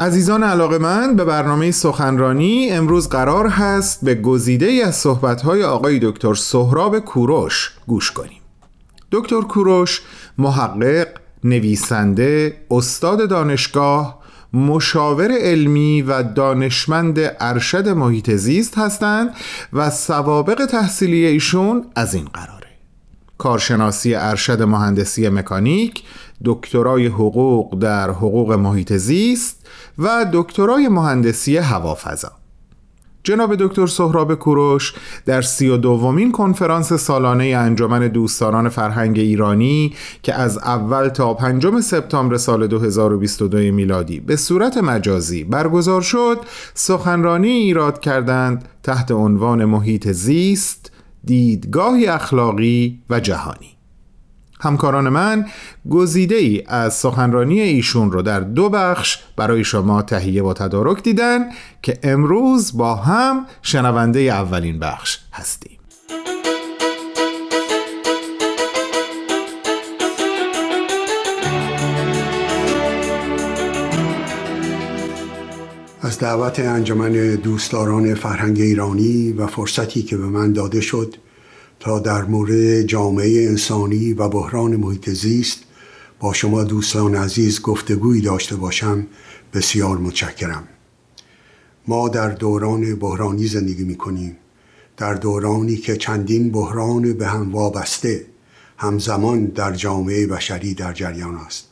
عزیزان علاقه من به برنامه سخنرانی امروز قرار هست به گزیده ای از صحبتهای آقای دکتر سهراب کوروش گوش کنیم. دکتر کوروش محقق، نویسنده، استاد دانشگاه، مشاور علمی و دانشمند ارشد محیط زیست هستند و سوابق تحصیلی ایشون از این قراره. کارشناسی ارشد مهندسی مکانیک دکترای حقوق در حقوق محیط زیست و دکترای مهندسی هوافضا. جناب دکتر سهراب کوروش در سی و دومین کنفرانس سالانه انجمن دوستداران فرهنگ ایرانی که از اول تا پنجم سپتامبر سال 2022 میلادی به صورت مجازی برگزار شد سخنرانی ایراد کردند تحت عنوان محیط زیست دیدگاهی اخلاقی و جهانی. همکاران من گزیده ای از سخنرانی ایشون رو در دو بخش برای شما تهیه و تدارک دیدن که امروز با هم شنونده اولین بخش هستیم. از دعوت انجمن دوستداران فرهنگ ایرانی و فرصتی که به من داده شد تا در مورد جامعه انسانی و بحران محیط زیست با شما دوستان عزیز گفتگویی داشته باشم. بسیار متشکرم. ما در دوران بحرانی زندگی می کنیم در دورانی که چندین بحران به هم وابسته همزمان در جامعه بشری در جریان است.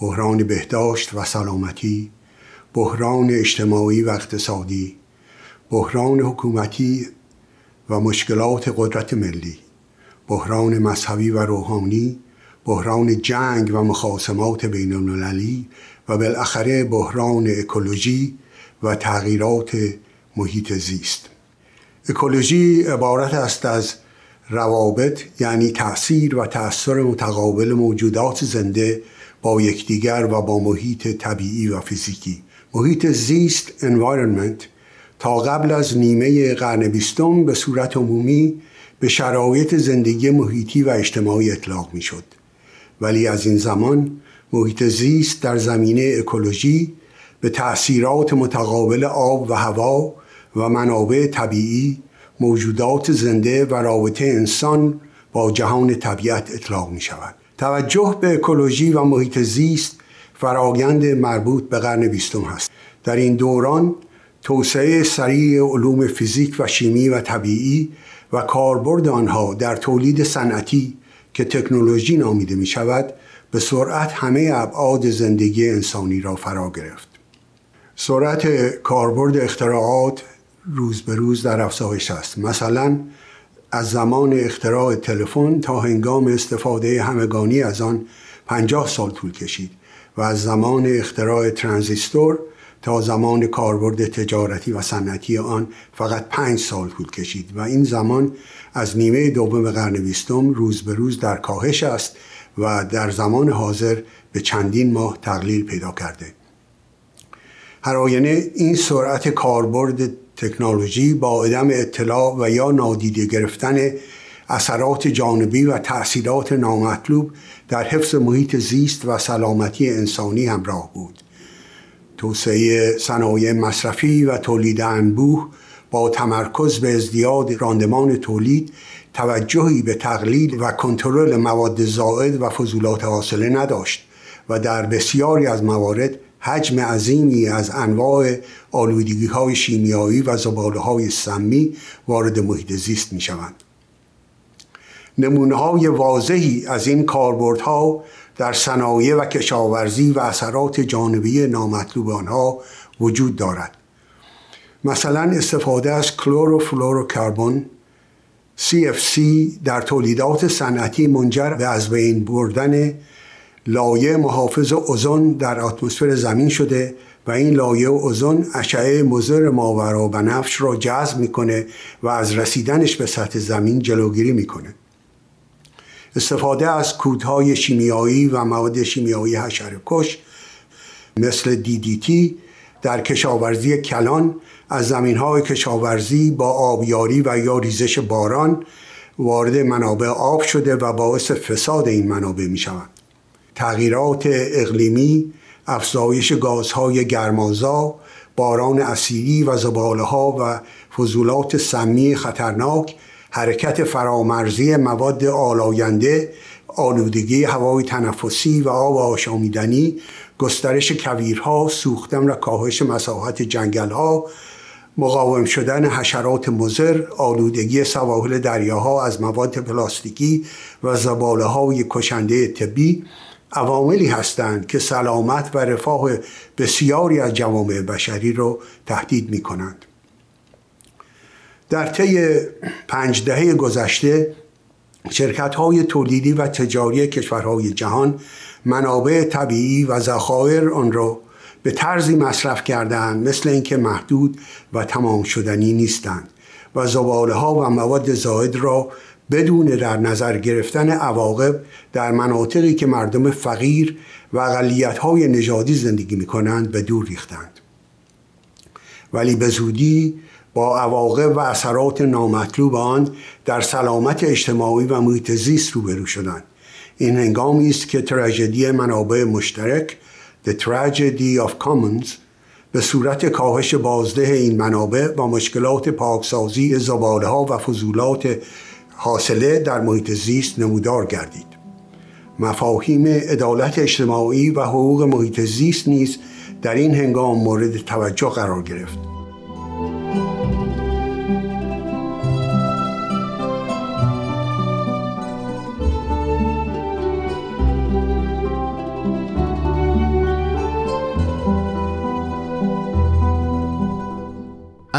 بحران بهداشت و سلامتی بحران اجتماعی و اقتصادی بحران حکومتی و مشکلات قدرت ملی بحران مذهبی و روحانی بحران جنگ و مخاسمات بین المللی و بالاخره بحران اکولوژی و تغییرات محیط زیست. اکولوژی عبارت است از روابط یعنی تأثیر و تأثیر متقابل موجودات زنده با یکدیگر و با محیط طبیعی و فیزیکی. محیط زیست environment تا قبل از نیمه قرن بیستم به صورت عمومی به شرایط زندگی محیطی و اجتماعی اطلاق می شد. ولی از این زمان محیط زیست در زمینه اکولوژی به تأثیرات متقابل آب و هوا و منابع طبیعی موجودات زنده و رابطه انسان با جهان طبیعت اطلاق می شود. توجه به اکولوژی و محیط زیست فرایند مربوط به قرن بیستم هست. در این دوران توسعه سریع علوم فیزیک و شیمی و طبیعی و کاربرد آنها در تولید صنعتی که تکنولوژی نامیده می شود به سرعت همه ابعاد زندگی انسانی را فرا گرفت. سرعت کاربرد اختراعات روز به روز در افزایش است. مثلا از زمان اختراع تلفن تا هنگام استفاده همگانی از آن پنجاه سال طول کشید و از زمان اختراع ترانزیستور تا زمان کاربرد تجارتی و صنعتی آن فقط پنج سال طول کشید و این زمان از نیمه دوم قرن بیستم روز به روز در کاهش است و در زمان حاضر به چندین ماه تقلیل پیدا کرده. هر آینه این سرعت کاربرد تکنولوژی با عدم اطلاع و یا نادیده گرفتن اثرات جانبی و تأثیرات نامطلوب در حفظ محیط زیست و سلامتی انسانی همراه بود. توسعه صنایع مصرفی و تولید انبوه با تمرکز به ازدیاد راندمان تولید توجهی به تقلیل و کنترل مواد زائد و فضولات حاصله نداشت و در بسیاری از موارد حجم عظیمی از انواع آلودگی های شیمیایی و زباله های سمی وارد محیط زیست می شوند. نمونه های واضحی از این کاربردها در صنایع و کشاورزی و اثرات جانبی نامطلوب آنها وجود دارد. مثلا استفاده از کلوروفلوروکربن CFC در تولیدات صنعتی منجر به از بین بردن لایه محافظ اوزون در اتمسفر زمین شده و این لایه اوزون اشعه مضر ماورا بنفش را جذب می‌کنه و از رسیدنش به سطح زمین جلوگیری می‌کنه. استفاده از کودهای شیمیایی و مواد شیمیایی کش مثل DDT در کشاورزی کلان از زمین های کشاورزی با آبیاری و یا ریزش باران وارد منابع آب شده و باعث فساد این منابع می شوند. تغییرات اقلیمی افزایش گازهای گرمازا باران اسیری و زباله ها و فضولات سمی خطرناک حرکت فرامرزی مواد آلاینده آلودگی هوای تنفسی و آب آشامیدنی گسترش کویرها سوختن و کاهش مساحت جنگلها مقاوم شدن حشرات مزر آلودگی سواحل دریاها از مواد پلاستیکی و زباله های کشنده طبی عواملی هستند که سلامت و رفاه بسیاری از جوامع بشری را تهدید می کنند. در طی پنج دهه گذشته شرکت های تولیدی و تجاری کشورهای جهان منابع طبیعی و ذخایر آن را به طرزی مصرف کردند مثل اینکه محدود و تمام شدنی نیستند و زباله ها و مواد زاید را بدون در نظر گرفتن عواقب در مناطقی که مردم فقیر و اقلیت های نژادی زندگی می کنند به دور ریختند. ولی به زودی با عواقب و اثرات نامطلوب آن در سلامت اجتماعی و محیط زیست روبرو شدند. این هنگامی است که تراژدی منابع مشترک The Tragedy of Commons به صورت کاهش بازده این منابع و مشکلات پاکسازی زباله ها و فضولات حاصله در محیط زیست نمودار گردید. مفاهیم عدالت اجتماعی و حقوق محیط زیست نیز در این هنگام مورد توجه قرار گرفت.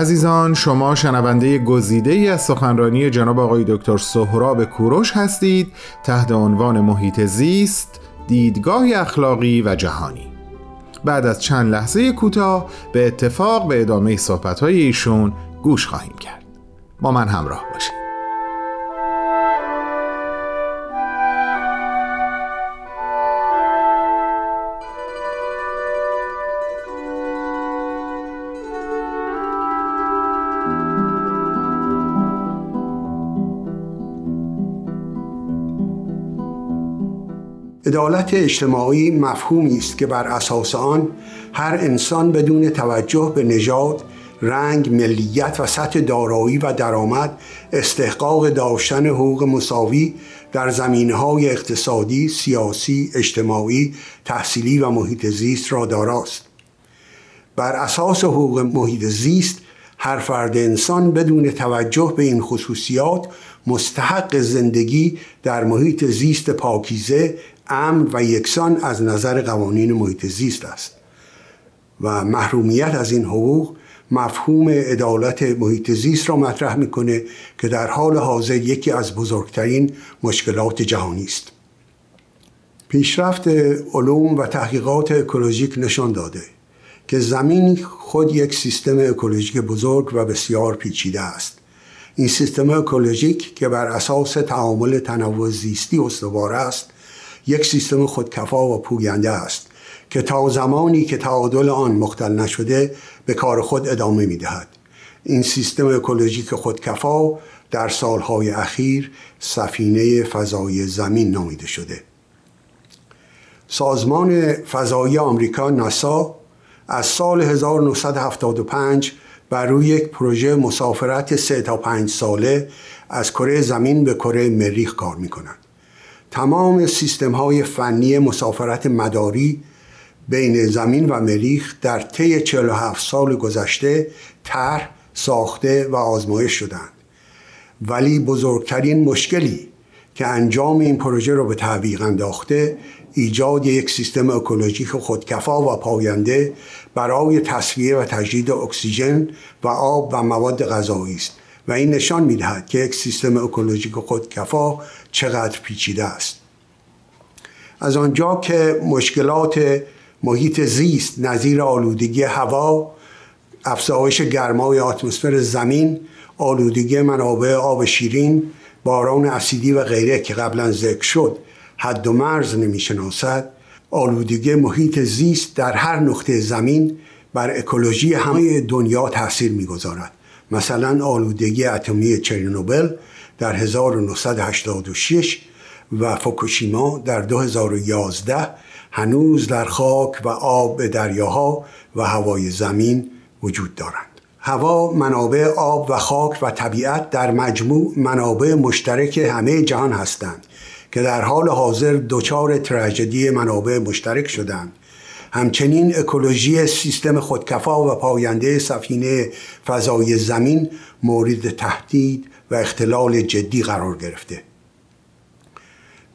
عزیزان شما شنونده گزیده ای از سخنرانی جناب آقای دکتر سهراب کوروش هستید. تحت عنوان محیط زیست دیدگاه اخلاقی و جهانی. بعد از چند لحظه کوتاه به اتفاق به ادامه صحبت‌های ایشون گوش خواهیم کرد. با من همراه باشید. عدالت اجتماعی مفهومی است که بر اساس آن هر انسان بدون توجه به نژاد رنگ ملیت و سطح دارایی و درآمد استحقاق داشتن حقوق مساوی در زمینه های اقتصادی، سیاسی، اجتماعی، تحصیلی و محیط زیست را داراست. بر اساس حقوق محیط زیست هر فرد انسان بدون توجه به این خصوصیات مستحق زندگی در محیط زیست پاکیزه امن و یکسان از نظر قوانین محیط زیست است و محرومیت از این حقوق مفهوم عدالت محیط زیست را مطرح می‌کنه که در حال حاضر یکی از بزرگترین مشکلات جهانی است. پیشرفت علوم و تحقیقات اکولوژیک نشان داده که زمین خود یک سیستم اکولوژیک بزرگ و بسیار پیچیده است. این سیستم اکولوژیک که بر اساس تعامل تنوع زیستی استوار است یک سیستم خودکفا و پوینده است که تا زمانی که تعادل آن مختل نشده به کار خود ادامه می دهد. این سیستم اکولوژیک خودکفا در سالهای اخیر سفینه فضای زمین نامیده شده سازمان فضایی آمریکا ناسا از سال 1975 بر روی یک پروژه مسافرت سه تا پنج ساله از کره زمین به کره مریخ کار می کند. تمام سیستم های فنی مسافرت مداری بین زمین و مریخ در طی 47 سال گذشته طرح ساخته و آزمایش شدند. ولی بزرگترین مشکلی که انجام این پروژه را به تعویق انداخته ایجاد یک سیستم اکولوژیک خودکفا و پاینده برای تصفیه و تجدید اکسیژن و آب و مواد غذایی است. و این نشان می‌دهد که یک سیستم اکولوژیک خودکفا چقدر پیچیده است. از آنجا که مشکلات محیط زیست نظیر آلودگی هوا افزایش گرمای اتمسفر زمین آلودگی منابع آب شیرین باران اسیدی و غیره که قبلا ذکر شد حد و مرز نمی‌شناسد آلودگی محیط زیست در هر نقطه زمین بر اکولوژی همه دنیا تاثیر می‌گذارد. مثلا آلودگی اتمی چرنوبل در 1986 و فوکوشیما در 2011 هنوز در خاک و آب دریاها و هوای زمین وجود دارند. هوا منابع آب و خاک و طبیعت در مجموع منابع مشترک همه جهان هستند که در حال حاضر دچار تراژدی منابع مشترک شدند. همچنین اکولوژی سیستم خودکفا و پاینده سفینه فضای زمین مورد تهدید و اختلال جدی قرار گرفته.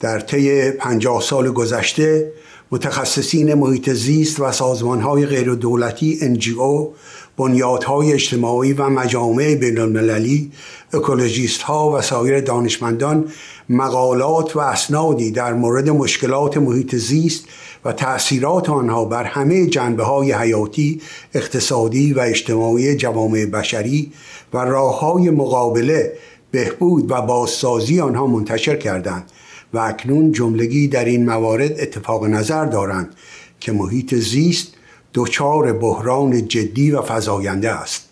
در طی پنجاه سال گذشته متخصصین محیط زیست و سازمانهای غیر دولتی NGO بنیادهای اجتماعی و مجامع بین المللی اکولوژیست ها و سایر دانشمندان مقالات و اسنادی در مورد مشکلات محیط زیست و تأثیرات آنها بر همه جنبه های حیاتی، اقتصادی و اجتماعی جوامع بشری و راه های مقابله، بهبود و بازسازی آنها منتشر کردند و اکنون جملگی در این موارد اتفاق نظر دارند که محیط زیست دچار بحران جدی و فزاینده است.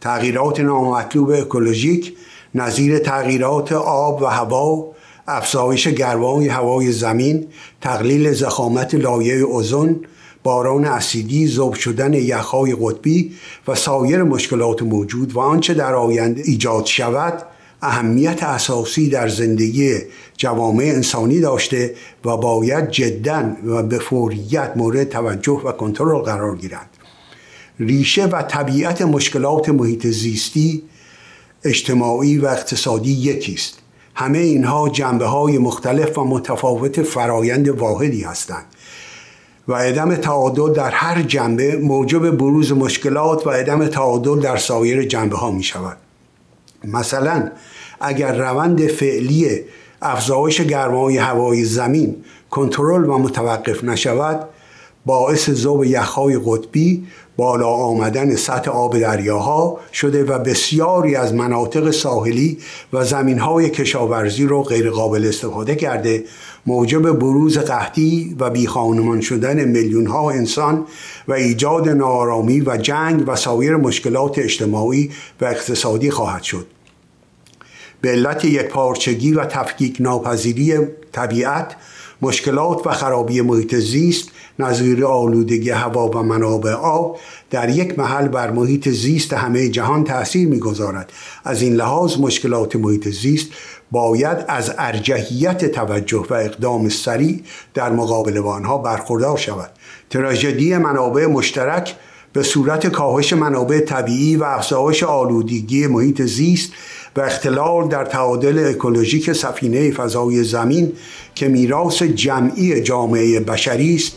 تغییرات نامطلوب اکولوژیک نظیر تغییرات آب و هوا افزایش گرمای هوای زمین تقلیل زخامت لایه اوزون باران اسیدی ذوب شدن یخهای قطبی و سایر مشکلات موجود و آنچه در آینده ایجاد شود اهمیت اساسی در زندگی جوامع انسانی داشته و باید جدا و به فوریت مورد توجه و کنترل قرار گیرند ریشه و طبیعت مشکلات محیط زیستی اجتماعی و اقتصادی یکی است. همه اینها جنبه های مختلف و متفاوت فرایند واحدی هستند. و عدم تعادل در هر جنبه موجب بروز مشکلات و عدم تعادل در سایر جنبه ها می شود مثلا اگر روند فعلی افزایش گرمای هوای زمین کنترل و متوقف نشود باعث ذوب یخهای قطبی بالا آمدن سطح آب دریاها شده و بسیاری از مناطق ساحلی و زمینهای کشاورزی را غیرقابل استفاده کرده. موجب بروز قحطی و بیخانمان شدن میلیون ها انسان و ایجاد نارامی و جنگ و سایر مشکلات اجتماعی و اقتصادی خواهد شد. به علت یک پارچگی و تفکیک ناپذیری طبیعت مشکلات و خرابی محیط زیست نظیر آلودگی هوا و منابع آب در یک محل بر محیط زیست همه جهان تأثیر می‌گذارد. از این لحاظ مشکلات محیط زیست باید از ارجحیت توجه و اقدام سریع در مقابل آنها برخوردار شود. تراژدی منابع مشترک به صورت کاهش منابع طبیعی و افزایش آلودگی محیط زیست و اختلال در تعادل اکولوژیک سفینه فضای زمین که میراث جمعی جامعه بشری است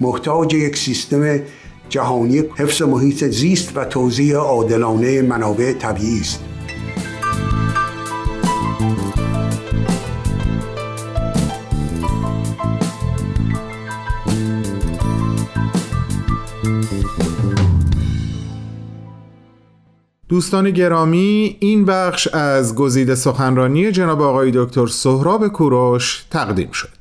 محتاج یک سیستم جهانی حفظ محیط زیست و توزیع عادلانه منابع طبیعی است. دوستان گرامی این بخش از گزیده سخنرانی جناب آقای دکتر سهراب کوروش تقدیم شد.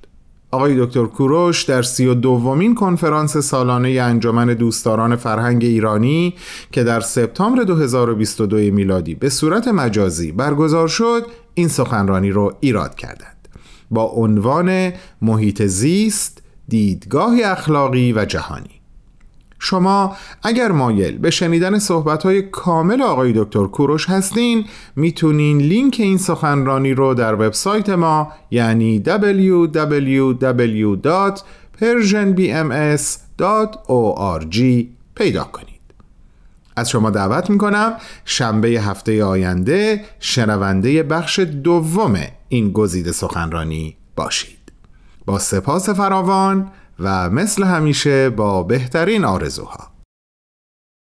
آقای دکتر کوروش در سی و دومین کنفرانس سالانه انجمن دوستداران فرهنگ ایرانی که در سپتامبر 2022 میلادی به صورت مجازی برگزار شد این سخنرانی را ایراد کردند. با عنوان محیط زیست دیدگاهی اخلاقی و جهانی. شما اگر مایل به شنیدن صحبتهای کامل آقای دکتر کوروش هستین می‌تونین لینک این سخنرانی رو در وبسایت ما یعنی www.persianbms.org پیدا کنید. از شما دعوت می‌کنم شنبه هفته آینده شنونده بخش دوم این گزیده سخنرانی باشید. با سپاس فراوان. و مثل همیشه با بهترین آرزوها.